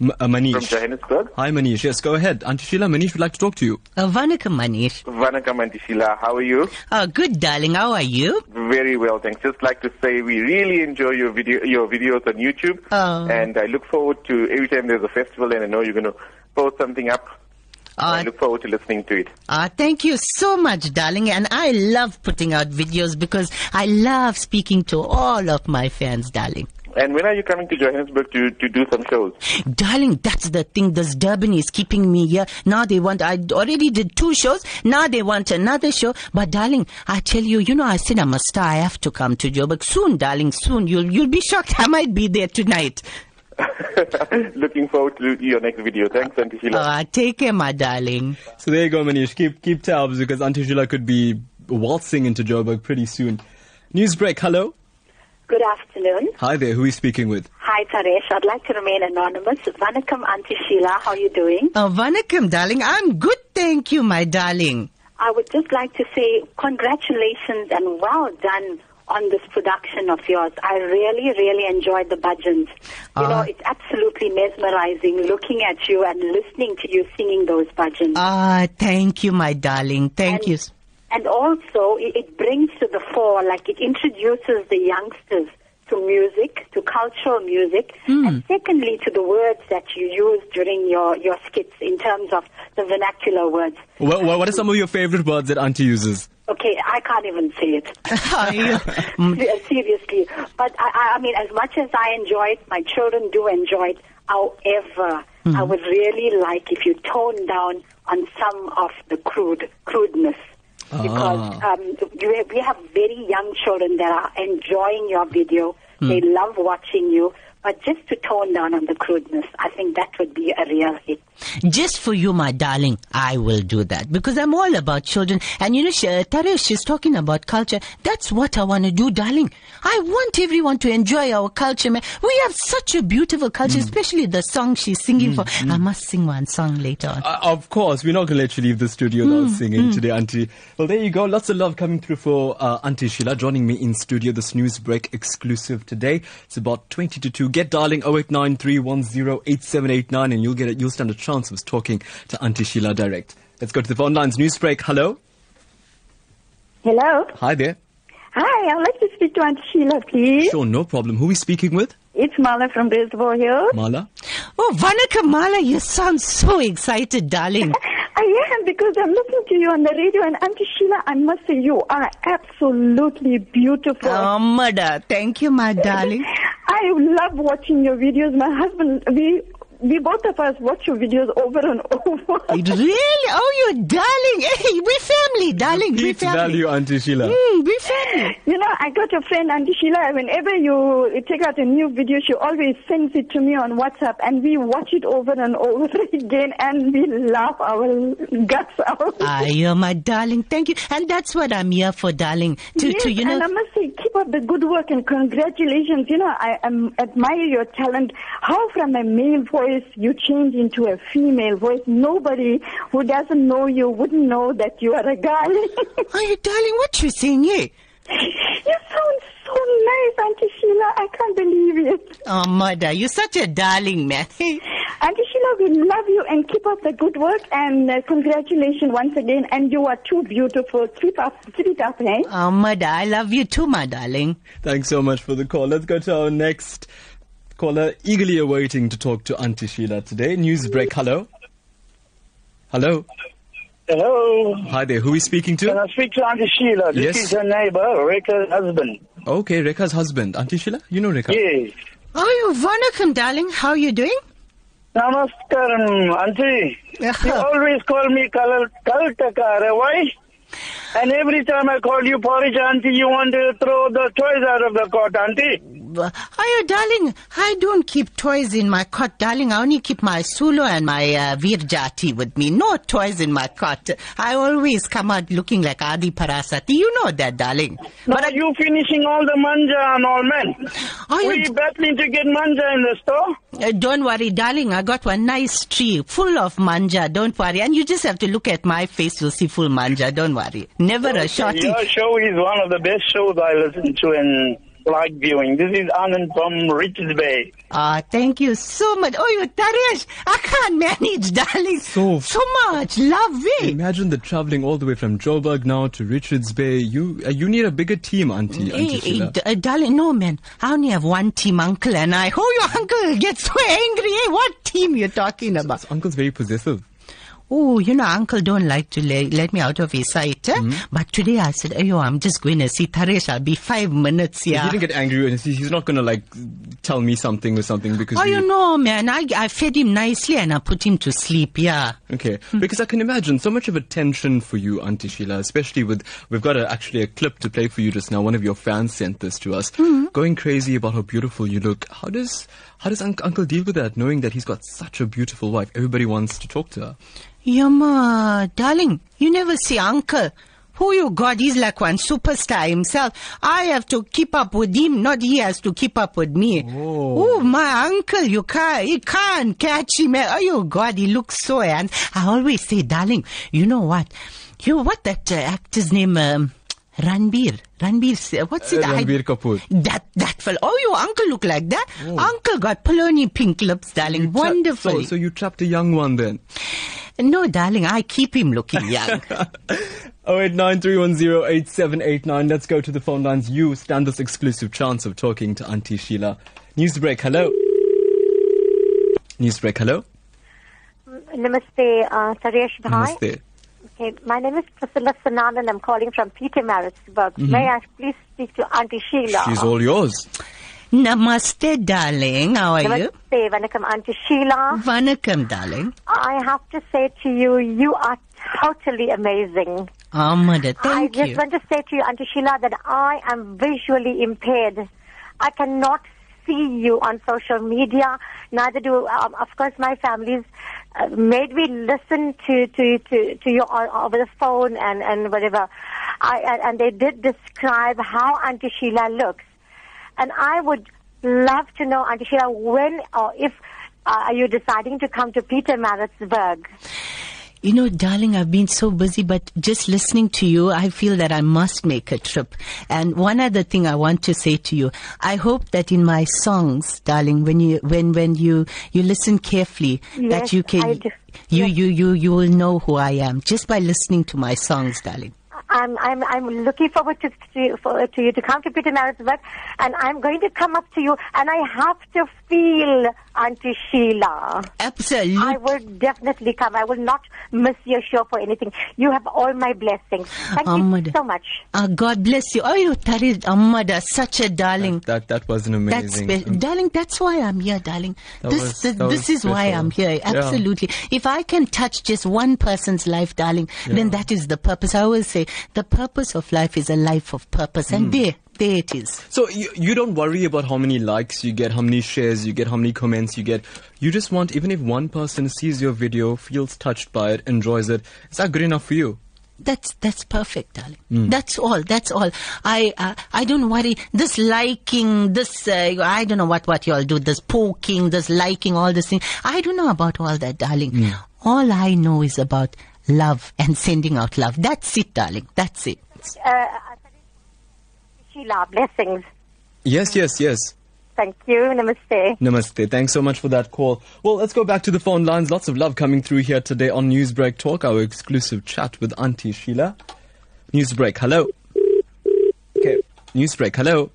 M- uh, from Manish. Johannesburg. Hi, Manish. Yes, go ahead. Auntie Sheila, Manish would like to talk to you. Uh, Vanakkam, Manish. Vanakkam and Sheila. How are you? Oh, good, darling. How are you? Very well, thanks. Just like to say we really enjoy your video, your videos on YouTube, Oh. and I look forward to every time there's a festival, and I know you're going to post something up. I Uh, look forward to listening to it. uh, thank you so much, darling. And I love putting out videos because I love speaking to all of my fans, darling. And when are you coming to Johannesburg to, to do some shows? Darling, that's the thing. This Durban is keeping me here. Now they want, I already did two shows. Now they want another show. But darling, I tell you, you know, I said I'm a star. I have to come to Joburg soon, darling, soon. You'll, you'll be shocked. I might be there tonight. Looking forward to your next video. Thanks, Auntie Sheila. Uh, take care, my darling. So there you go, Manish. Keep keep tabs because Auntie Sheila could be waltzing into Joburg pretty soon. Newsbreak, hello? Good afternoon. Hi there. Who are we speaking with? Hi, Taresh. I'd like to remain anonymous. Vanakkam, Auntie Sheila. How are you doing? Uh, Vanakkam, darling. I'm good, thank you, my darling. I would just like to say congratulations and well done on this production of yours. I really, really enjoyed the bhajans. You know, Ah. it's absolutely mesmerizing looking at you and listening to you singing those bhajans. Ah, thank you, my darling. Thank And- you. And also, it, it brings to the fore, like it introduces the youngsters to music, to cultural music, and secondly, to the words that you use during your, your skits in terms of the vernacular words. What, what are some of your favorite words that Auntie uses? Okay, I can't even say it. Are you- Mm. Se- Seriously. But I, I- I mean, as much as I enjoy it, my children do enjoy it. However, I would really like if you tone down on some of the crude, crudeness. Because Ah. um, we have- we have very young children that are enjoying your video. They love watching you. But just to tone down on the crudeness, I think that would be a real hit. Just for you, my darling, I will do that because I'm all about children. And you know, she, uh, Taresh is talking about culture. That's what I want to do, darling. I want everyone to enjoy our culture, man. We have such a beautiful culture, especially the song she's singing for. I must sing one song later on. Uh, of course, we're not going to let you leave the studio without singing today, Auntie. Well, there you go. Lots of love coming through for uh, Auntie Sheila joining me in studio. This news break exclusive today. It's about 20 to 2. Get dialing 0893108789 and you'll get it. You'll stand a chance of talking to Auntie Sheila direct. Let's go to the phone lines. News break. Hello. Hello. Hi there. Hi, I'd like to speak to Aunt Sheila, please. Sure, no problem. Who are we speaking with? It's Mala from Reservoir Hills. Mala. Oh, Vanakkam Mala, you sound so excited, darling. I am because I'm listening to you on the radio, and Auntie Sheila, I must say you are absolutely beautiful. Oh, mother, thank you, my darling. I love watching your videos. My husband, we we both of us watch your videos over and over. Really? Oh, you darling. Hey, we family, darling. We Pete's family. value, Auntie Sheila. Mm, we family. You know, I got a friend, Auntie Sheila. Whenever you take out a new video, she always sends it to me on WhatsApp, and we watch it over and over again, and we laugh our guts out. Ah, you're my darling. Thank you. And that's what I'm here for, darling. To, yes, to you know. and I must say, keep up the good work and congratulations. You know, I um, admire your talent. How from a male voice you change into a female voice. Nobody who doesn't know you wouldn't know that you are a guy. are you darling, what you saying here? you sound so nice, Auntie Sheila. I can't believe it. Oh, mother, you're such a darling, man. Auntie Sheila, we love you and keep up the good work and uh, congratulations once again. And you are too beautiful. Keep up, keep it up, eh? Oh, mother, I love you too, my darling. Thanks so much for the call. Let's go to our next caller, eagerly awaiting to talk to Auntie Sheila today. News break. Hello. Hello. Hello. Hi there. Who are we speaking Can? I speak to Auntie Sheila? This Yes. is her neighbor, Rekha's husband. Okay, Rekha's husband. Auntie Sheila? You know Rekha? Yes. Oh, you Vanakkam, darling. How are you doing? Namaskaram, Auntie. You always call me Kal Kaltakara. Why? And every time I call you porridge, Auntie, you want to throw the toys out of the cot, Auntie. Oh, darling, I don't keep toys in my cot, darling. I only keep my sulo and my uh, virjati with me. No toys in my cot. I always come out looking like Adi Parasakthi. You know that, darling. But are you finishing all the manja and all, men? Are you- we battling to get manja in the store? Uh, don't worry, darling. I got one nice tree full of manja. Don't worry. And you just have to look at my face. You'll see full manja. Don't worry. Never a shorty. Your show is one of the best shows I listen to and like viewing. This is Anand from Richards Bay. Ah, thank you so much. Oh, you Taresh, I can't manage, darling. So, so much. Love it. Imagine the traveling all the way from Joburg now to Richards Bay. You uh, you need a bigger team, Auntie, Auntie Hey, hey, d- uh, darling, no, man. I only have one team, uncle and I. Oh, your uncle gets so angry. Hey, what team you're talking about? Uncle's very possessive. Oh, you know, uncle don't like to let, let me out of his sight. Mm-hmm. But today I said, oh, I'm just going to see Taresh. I'll be five minutes yeah. He here. didn't get angry. and He's not going to like tell me something or something because Oh, we- you know, man, I, I fed him nicely and I put him to sleep, yeah. Okay, hmm. because I can imagine so much of attention for you, Auntie Sheila, especially with we've got a, actually a clip to play for you just now. One of your fans sent this to us, hmm. going crazy about how beautiful you look. How does how does Unc Uncle deal with that, knowing that he's got such a beautiful wife? Everybody wants to talk to her. Yama, darling, you never see uncle. Who you got? He's like one superstar himself. I have to keep up with him, not he has to keep up with me. Oh, my uncle, you can't, you can't catch him. Oh, you God, he looks so and I always say, darling, you know what? You what that uh, actor's name? Um, Ranbir. Ranbir. uh, What's it? Uh, Ranbir Kapoor. that that fellow. Oh, your uncle look like that. Uncle got Poloni pink lips, darling. Wonderful. So, so you trapped a young one then. No, darling, I keep him looking young. Oh eight nine three one zero eight seven eight nine. Let's go to the phone lines. You stand this exclusive chance of talking to Auntie Sheila. Newsbreak, hello. Newsbreak, hello. Namaste, uh, Taresh Bhai. Namaste. Okay, my name is Priscilla Sanan and I'm calling from Pietermaritzburg. Mhm. May I please speak to Auntie Sheila? She's all yours. Namaste, darling. How are you? Namaste, Vanakkam, Auntie Sheila. Vanakkam, darling. I have to say to you, you are totally amazing. Oh, mother, I thank just want to say to you, Auntie Sheila, that I am visually impaired. I cannot see you on social media. Neither do, um, of course, my family's uh, made me listen to to to, to you on, over the phone and and whatever. I and, and they did describe how Auntie Sheila looks, and I would love to know, Auntie Sheila, when or if uh, are you deciding to come to Pietermaritzburg? You know, darling, I've been so busy, but just listening to you, I feel that I must make a trip. And one other thing I want to say to you, I hope that in my songs, darling, when you, when, when you, you listen carefully, Yes, that you can, you, you, you, you will know who I am just by listening to my songs, darling. I'm I'm I'm looking forward to to, for, to you to come to Pietermaritzburg, and I'm going to come up to you, and I have to feel Auntie Sheila. Absolutely. I will definitely come. I will not miss your show for anything. You have all my blessings. Thank Amada. you so much. Uh, God bless you. Oh, you Taresh Amada, such a darling. That that was an That's amazing. spe- darling. That's why I'm here, darling. This was- th- that this was is why. I'm here. Yeah. Absolutely. If I can touch just one person's life, darling, then that is the purpose. I always say the purpose of life is a life of purpose, and there, there it is. So you, you don't worry about how many likes you get, how many shares you get, how many comments you get. You just want, even if one person sees your video, feels touched by it, enjoys it, is that good enough for you? That's that's perfect, darling. Mm. That's all. That's all. I uh, I don't worry. This liking, this uh, I don't know what what you all do. This poking, this liking, all this thing. I don't know about all that, darling. Mm. All I know is about love and sending out love. That's it, darling. That's it. Uh, Sheila, blessings. Yes, yes, yes. Thank you. Namaste. Namaste. Thanks so much for that call. Well, let's go back to the phone lines. Lots of love coming through here today on Newsbreak Talk, our exclusive chat with Auntie Sheila. Newsbreak, hello. Okay. Newsbreak, hello.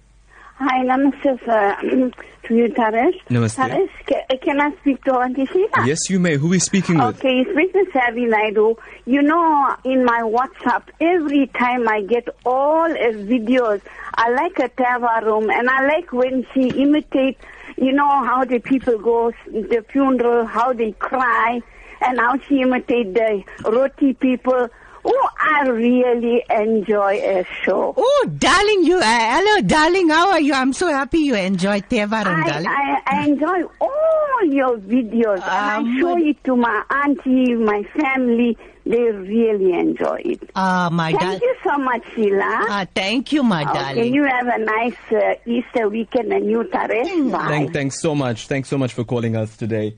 Hi, namaste, sir. to you, Taresh. Namaste. Taresh, ca- can I speak to Auntie Sheila? Yes, you may. Who are we speaking with? Okay, you speak to Savvy Naidu. You know, in my WhatsApp, every time I get all videos, I like a Tevaram, and I like when she imitates, you know, how the people go, the funeral, how they cry, and how she imitates the roti people. Oh, I really enjoy a show. Oh, darling, you. Uh, hello, darling. How are you? I'm so happy you enjoyed Tevaram, I, darling. I, I enjoy all your videos and I show it to my auntie, my family. They really enjoy it. Ah, my Thank darling. you so much, Sheila. Ah, thank you, my okay, darling. you have a nice uh, Easter weekend and you Taresh. Bye. Thank, thanks so much. Thanks so much for calling us today.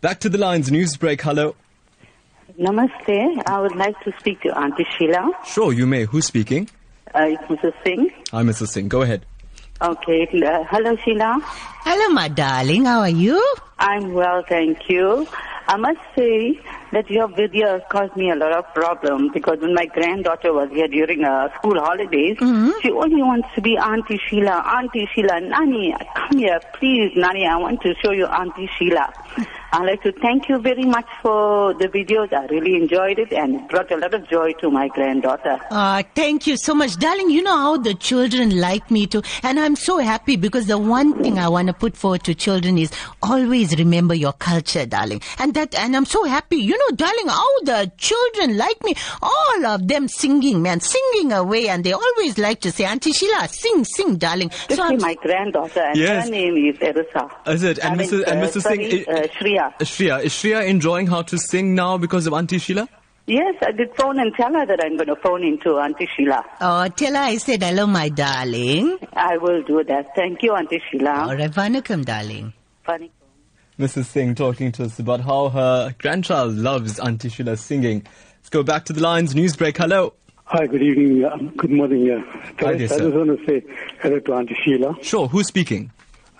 Back to the lines. Newsbreak, hello. Namaste. I would like to speak to Auntie Sheila. Sure, you may. Who's speaking? Uh, it's Mrs. Singh. Hi, Mrs. Singh. Go ahead. Okay. Uh, hello, Sheila. Hello, my darling. How are you? I'm well, thank you. I must say that your video caused me a lot of problem because when my granddaughter was here during uh, school holidays, she only wants to be Auntie Sheila, Auntie Sheila, Nani, come here, please, Nani, I want to show you Auntie Sheila. I'd like to thank you very much for the videos. I really enjoyed it and brought a lot of joy to my granddaughter. Ah, thank you so much, darling. You know how the children like me too, and I'm so happy because the one thing I want to put forward to children is always remember your culture, darling. And that, and I'm so happy. You know, darling, how the children like me. All of them singing, man, singing away, and they always like to say, Auntie Sheila, sing, sing, darling. Especially my granddaughter, and Yes. her name is Erisa. Is it? And I mean, Mrs. and uh, Mrs. sorry, Singh. uh, Shreya. Shreya. Is Shreya enjoying how to sing now because of Auntie Sheila? Yes, I did phone and tell her that I'm going to phone into Auntie Sheila. Oh, tell her I said hello, my darling. I will do that. Thank you, Auntie Sheila. All right, vanakkam, darling. Funny. Mrs. Singh talking to us about how her grandchild loves Auntie Sheila singing. Let's go back to the lines. Newsbreak, hello. Hi, good evening. Um, good morning. Yeah. Hi, I dear just want to say hello to Auntie Sheila. Sure, who's speaking?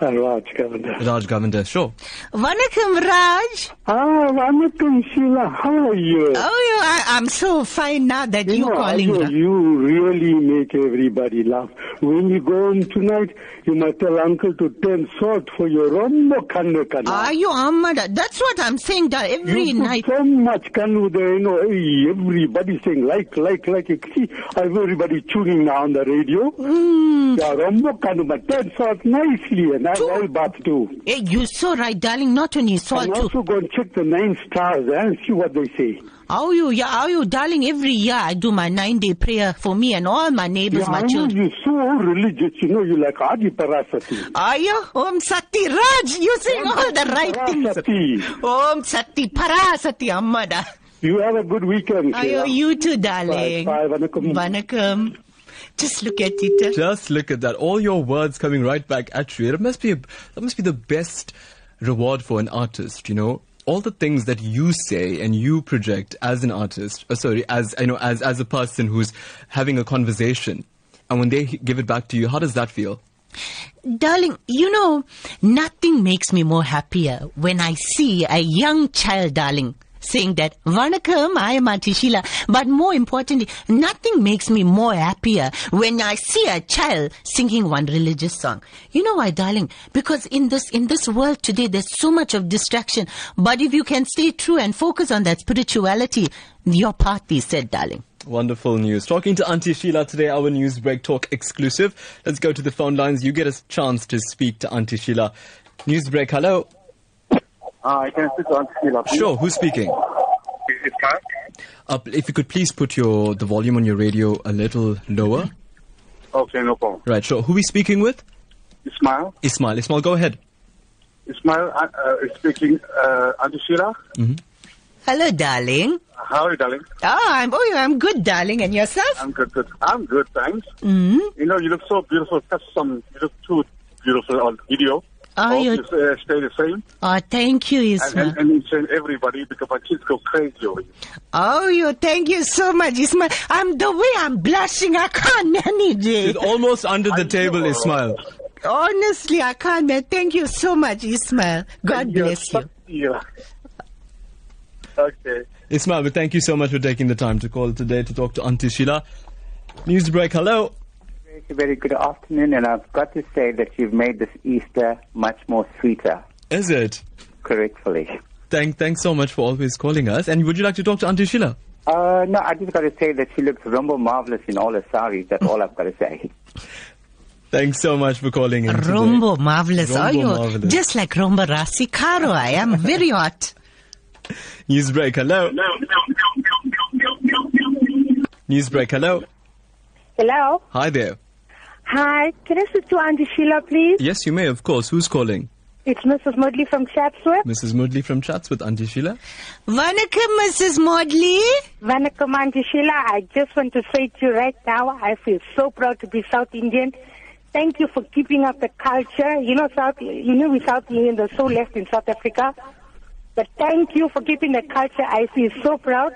Uh, Raj Govender. Raj Govender, sure. Vanakkam, Raj. Ah, Vanakkam Sheila. How are you? Oh, you, I, I'm so fine now that you, know, calling. I know you really make everybody laugh. When you go home tonight, you must tell uncle to turn salt for your rombo kanne kana. Are you Ahmad? That's what I'm saying. That every you night. so much kanu there, you know, hey, everybody saying like, like, like. You see, everybody tuning now on the radio. Mm. Yeah, rombo kanu, but turn salt nicely and I will bath too. Hey, you're so right, darling. Not only And too. also go and check the nine stars and see what they say. How you, yeah, how you, darling? Every year I do my nine day prayer for me and all my neighbors, Yeah, my I children. you're so religious. You know, you like Adi Parasakthi. Are you? Om Sakthi Raj, you saying all the right things. Om Sakthi Parasakthi Ammada. You have a good weekend. Are you, you too, darling. Bye, bye, Vanakkam. Vanakkam. Just look at it. Just look at that. All your words coming right back at you. It must be a, that must be the best reward for an artist, you know? All the things that you say and you project as an artist, uh, sorry, as you know, as as a person who's having a conversation, and when they give it back to you, how does that feel? Darling, you know, nothing makes me more happier when I see a young child, darling, saying that, Vanakkam, I am Auntie Sheila. But more importantly, nothing makes me more happier when I see a child singing one religious song. You know why, darling? Because in this, in this world today, there's so much of distraction. But if you can stay true and focus on that spirituality, your path is set, darling. Wonderful news. Talking to Auntie Sheila today, our news break talk exclusive. Let's go to the phone lines. You get a chance to speak to Auntie Sheila. News break, hello. Uh, I can I speak to Auntie Sheila, please? Sure, who's speaking? Is it Uh, if you could please put your the volume on your radio a little lower. Okay, no problem. Right, sure. Who are we speaking with? Ismail. Ismail. Ismail, go ahead. Ismail uh, uh, is speaking. Uh, Auntie Sheila, Hello, darling. how are you, darling? Oh, I'm, oh, I'm good, darling. And yourself? I'm good, good. I'm good, thanks. Mm-hmm. You know, you look so beautiful. That's some, you look too beautiful on video. Oh, Hope you- you uh, stay the same. Oh, thank you, And, and, and you uh, train everybody because my kids go crazy over you. Oh, you thank you so much, Ismail. I'm the way I'm blushing. I can't manage She's it. almost under the table, Ismail. Honestly, I can't. Man. Thank you so much, Ismail. God You're bless you. such- Yeah. Okay. Ismail, but thank you so much for taking the time to call today to talk to Auntie Sheila. News break, hello. Very, very good afternoon, and I've got to say that you've made this Easter much more sweeter, Is it? correctfully. Thank, thanks so much for always calling us. And would you like to talk to Auntie Sheila? Uh, no, I just got to say that she looks rumble marvelous in all her saris. That's all I've got to say. Thanks so much for calling in. today. Marvelous. Rombo Are you marvelous. just like Rombo Rasi Karo? I am very hot. News break, hello. News break, hello. Hello. Hi there. Hi. Can I speak to Auntie Sheila, please? Yes, you may, of course. Who's calling? It's Mrs. Mudley from Chatsworth. Mrs. Mudley from Chatsworth, Auntie Sheila. Vanakkam, Mrs. Mudley. Vanakkam, Auntie Sheila. I just want to say to you right now, I feel so proud to be South Indian. Thank you for keeping up the culture. You know, South, you know, we South Indians are so left in South Africa. But thank you for keeping the culture. I feel so proud.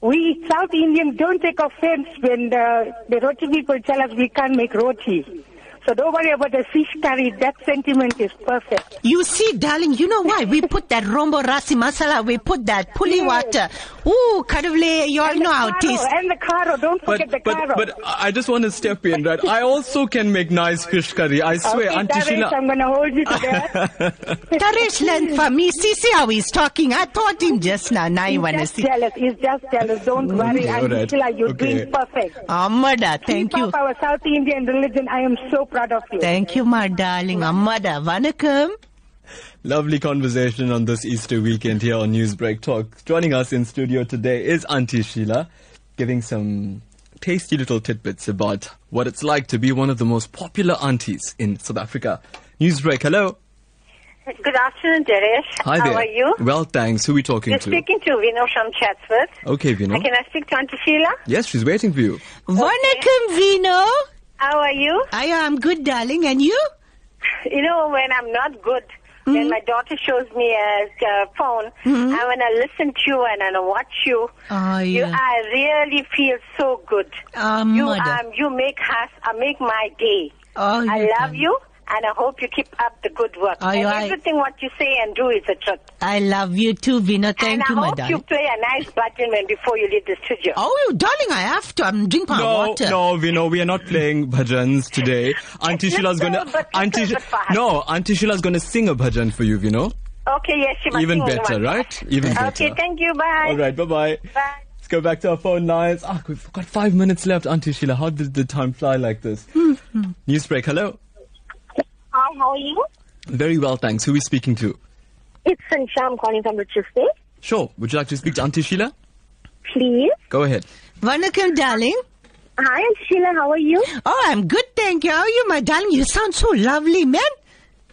We South Indians don't take offense when the, the roti people tell us we can't make roti. So don't worry about the fish curry. That sentiment is perfect. You see, darling, you know why? We put that Rombo Rasi masala, we put that puli water. Ooh, Kadavle, you all know how it Caro, and the caro. Don't forget But, the but, caro. but I just want to step in, right? I also can make nice fish curry. I swear, okay, Auntie Taresh, Sheila. I'm going to hold you to that. Taresh learned from me. See, see how he's talking. I taught him just now. Now you He's want to see. jealous. He's just jealous. Don't mm. worry. Okay, I'm alright. Sheila, you're Okay. doing perfect. Amada, thank Keep you. up our South Indian religion. I am so proud of you. Thank you, my darling. Amada, Vanakkam. Lovely conversation on this Easter weekend here on Newsbreak Talk. Joining us in studio today is Auntie Sheila, giving some tasty little tidbits about what it's like to be one of the most popular aunties in South Africa. Newsbreak, hello. Good afternoon, Taresh. Hi there. How are you? Well, thanks. Who are we talking to? You're to? speaking to Vino from Chatsworth. Okay, Vino. Uh, Can I speak to Auntie Sheila? Yes, she's waiting for you. Vanakkam, Vino. How are you? I am good, darling. And you? You know, when I'm not good, Mm-hmm. when my daughter shows me a uh, phone, and when I listen to you and I watch you, Oh, you. I really feel so good. Ah, you mother. um, you make us, uh, make my day. Oh, I love you, and I hope you keep up the good work. Oh, and I- everything what you say and do is a truth. I love you too, Vino. Thank and you, I hope you play a nice bhajan when before you leave the studio. Oh, you darling, I have to. I'm drinking my No, water. no, Vino, we are not playing bhajans today. Auntie Sheila's gonna, Auntie, Sh- no, Auntie Sheila's gonna sing a bhajan for you, Vino. Okay, yes, you must Even better, one. right? Even better. Okay, thank you. Bye. All right, bye bye. Bye. Let's go back to our phone lines. Ah, we've got five minutes left, Auntie Sheila. How did the time fly like this? Newsbreak, hello. Hi, how are you? Very well, thanks. Who are we speaking to? It's Sansham calling from Richards Bay. Sure. Would you like to speak to Auntie Sheila? please. Go ahead. Vanakkam, darling. Hi, Auntie Sheila. How are you? Oh, I'm good, thank you. How are you, my darling? You sound so lovely, man.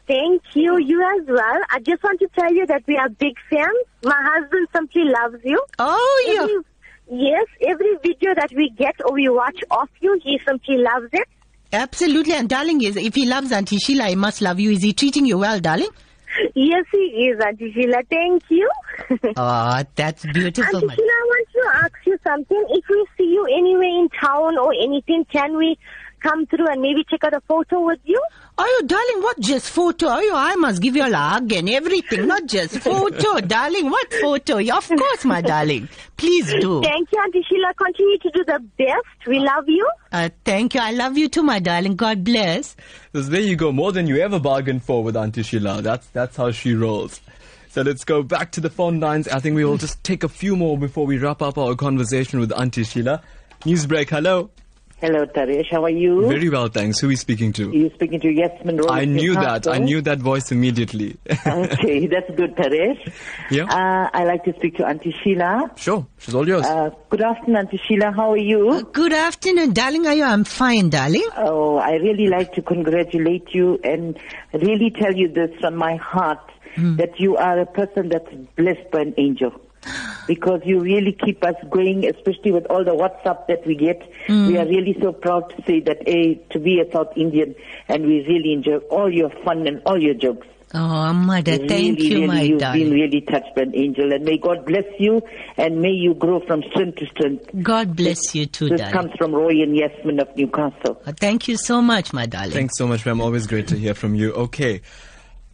Thank you. You as well. I just want to tell you that we are big fans. My husband simply loves you. Oh, every. Yes, every video that we get or we watch of you, he simply loves it. Absolutely, and darling, is if he loves Auntie Sheila, he must love you. Is he treating you well, darling? Yes, he is, Auntie Sheila. Thank you. oh, that's beautiful. Auntie Sheila, I want to ask you something. If we see you anywhere in town or anything, can we come through and maybe take out a photo with you? Oh, darling, what just photo? Oh, I must give you a hug and everything, not just photo, darling. What photo? Of course, my darling. Please do. Thank you, Auntie Sheila. Continue to do the best. We love you. Uh, thank you. I love you too, my darling. God bless. So there you go. More than you ever bargained for with Auntie Sheila. That's, that's how she rolls. So let's go back to the phone lines. I think we will just take a few more before we wrap up our conversation with Auntie Sheila. Newsbreak, hello. Hello, Taresh. How are you? Very well, thanks. Who are you speaking to? You're speaking to Yasmin Rose. I knew that. I knew that voice immediately. okay, that's good, Taresh. Yeah. Uh, I like to speak to Auntie Sheila. Sure, she's all yours. Uh, good afternoon, Auntie Sheila. How are you? Uh, good afternoon, darling. Are you? I'm fine, darling. Oh, I really like to congratulate you and really tell you this from my heart Hmm. that you are a person that's blessed by an angel. Because you really keep us going, especially with all the WhatsApp that we get. Mm. We are really so proud to say that, A, to be a South Indian, and we really enjoy all your fun and all your jokes. Oh, mother, really, thank you, really, my you've darling. been really touched by an angel, and may God bless you, and may you grow from strength to strength. God bless you too, This darling. comes from Roy and Yasmin of Newcastle. Thank you so much, my darling. Thanks so much, ma'am. Always great to hear from you. Okay.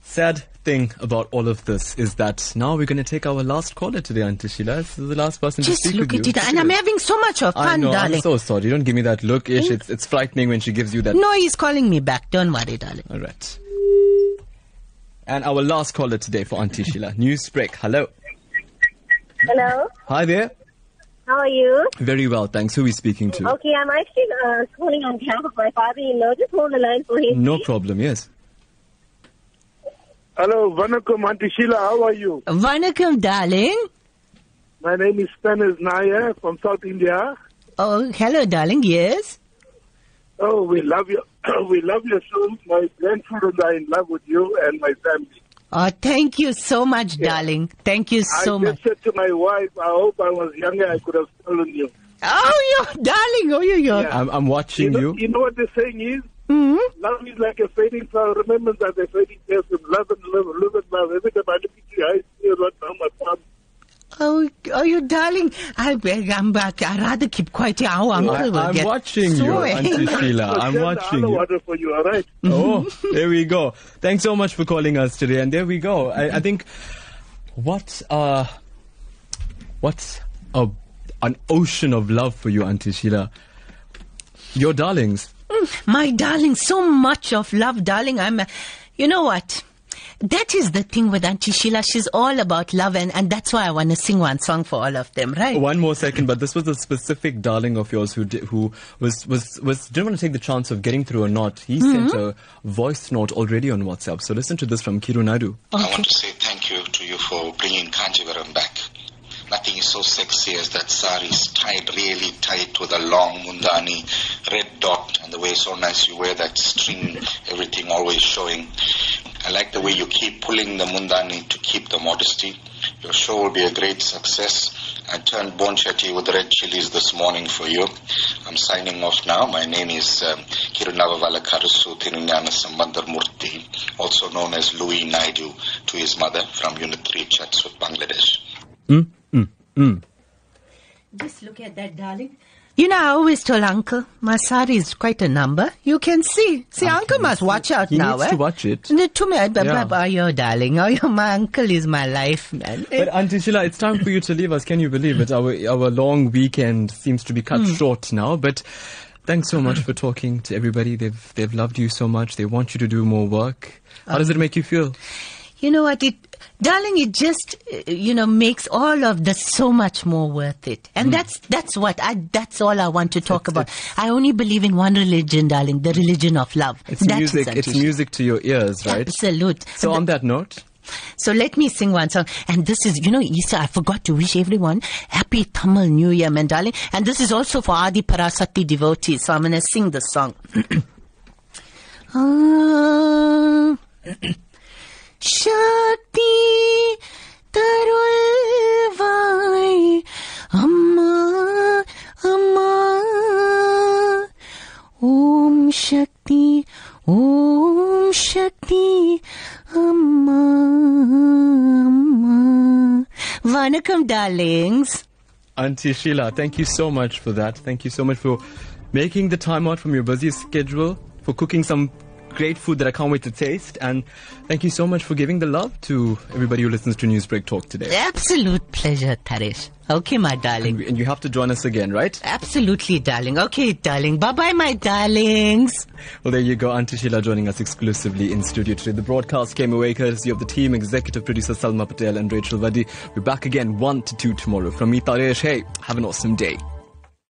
Sad thing about all of this is that now we're going to take our last caller today, Auntie Sheila. This is the last person Just to speak look with at you. it, and I'm having so much of I fun, know, darling. I'm so sorry. Don't give me that look, Ish. It's, it's frightening when she gives you that. No, he's calling me back. Don't worry, darling. All right. And our last caller today for Auntie Sheila. Newsbreak. Hello. Hello. Hi there. How are you? Very well, thanks. Who are we speaking to? Okay, I'm actually uh, calling on behalf of my father-in-law. Just hold the line for him. No problem, yes. Hello, Vanakkam, Auntie Sheila. How are you? Vanakkam, darling. My name is Stanis Nair from South India. Oh, hello, darling. Yes. Oh, we love you. we love your shows. My grandchildren are in love with you and my family. Oh, thank you so much, darling. Thank you so I much. just said to my wife, I hope I was younger, I could have stolen you. Oh, you darling. Oh, you, you. I'm, I'm watching you, you. know, you know what the saying is? Mm-hmm. Love is like a fading flower. Remembrance as a fading person. Love and love, live and love. Every time I look at you, I see right now my son. Oh, oh, you darling. I beg, I'm back. I'd rather keep quiet. Our uncle I, will I'm get watching so you. Auntie Sheila. I'm watching the you. water for you, all right? Oh, there we go. Thanks so much for calling us today. And there we go. I, I think what uh what's a an ocean of love for you, Auntie Sheila. Your darlings. Mm, My darling, so much of love, darling. I'm, uh, you know what? That is the thing with Auntie Sheila. She's all about love, and, and that's why I want to sing one song for all of them, right? One more second, but this was a specific darling of yours who did, who was was was didn't want to take the chance of getting through or not. He sent a voice note already on WhatsApp. So listen to this from Kiru Naidu. I want to say thank you to you for bringing Kanjivaram back. Nothing is so sexy as that sari is tied really tight with a long mundani, red dot, and the way so nice you wear that string, everything always showing. I like the way you keep pulling the mundani to keep the modesty. Your show will be a great success. I turned bonchati with red chilies this morning for you. I'm signing off now. My name is um, Kirunavavala Karasu Thirunyana Sambandar Murthy, also known as Louis Naidu, to his mother from Unit 3 Chatsworth, Bangladesh. Mm, mm, mm. Just look at that, darling. You know, I always told Uncle, my sari is quite a number. You can see. See, Uncle, must watch out He now, needs eh? to watch it. No, To me, but, Yeah. but, oh, your darling. Oh, your, my uncle is my life, man. But Auntie Sheila, it's time for you to leave us. Can you believe it? Our our long weekend seems to be cut Hmm. short now. But thanks so much for talking to everybody. They've they've loved you so much. They want you to do more work. How does it make you feel? You know what? It, darling, it just, you know, makes all of this so much more worth it. And Hmm. that's, that's what I, that's all I want to talk about. I only believe in one religion, darling, the religion of love. It's That music. It's music to your ears, right? Absolute. So on that note, So let me sing one song. And this is, you know, Easter, I forgot to wish everyone happy Tamil New Year, man, darling. And this is also for Adi Parasakthi devotees. So I'm going to sing the song. Ah. ശക്തി തരുവായി അമ്മ അമ്മ ഓം ശക്തി ഓം Shakti amma amma vanakkam darlings Auntie Sheila, thank you so much for that. Thank you so much for making the time out from your busy schedule, for cooking some great food that I can't wait to taste, and thank you so much for giving the love to everybody who listens to Newsbreak Talk today. Absolute pleasure, Taresh. Okay, my darling. And you have to join us again, right? Absolutely, darling. Okay, darling. Bye bye, my darlings. Well, there you go. Auntie Sheila joining us exclusively in studio today. The broadcast came away courtesy of the team, executive producer Salma Patel and Rachel Vadi. We're back again 1 to 2 tomorrow. From me, Taresh, hey, have an awesome day.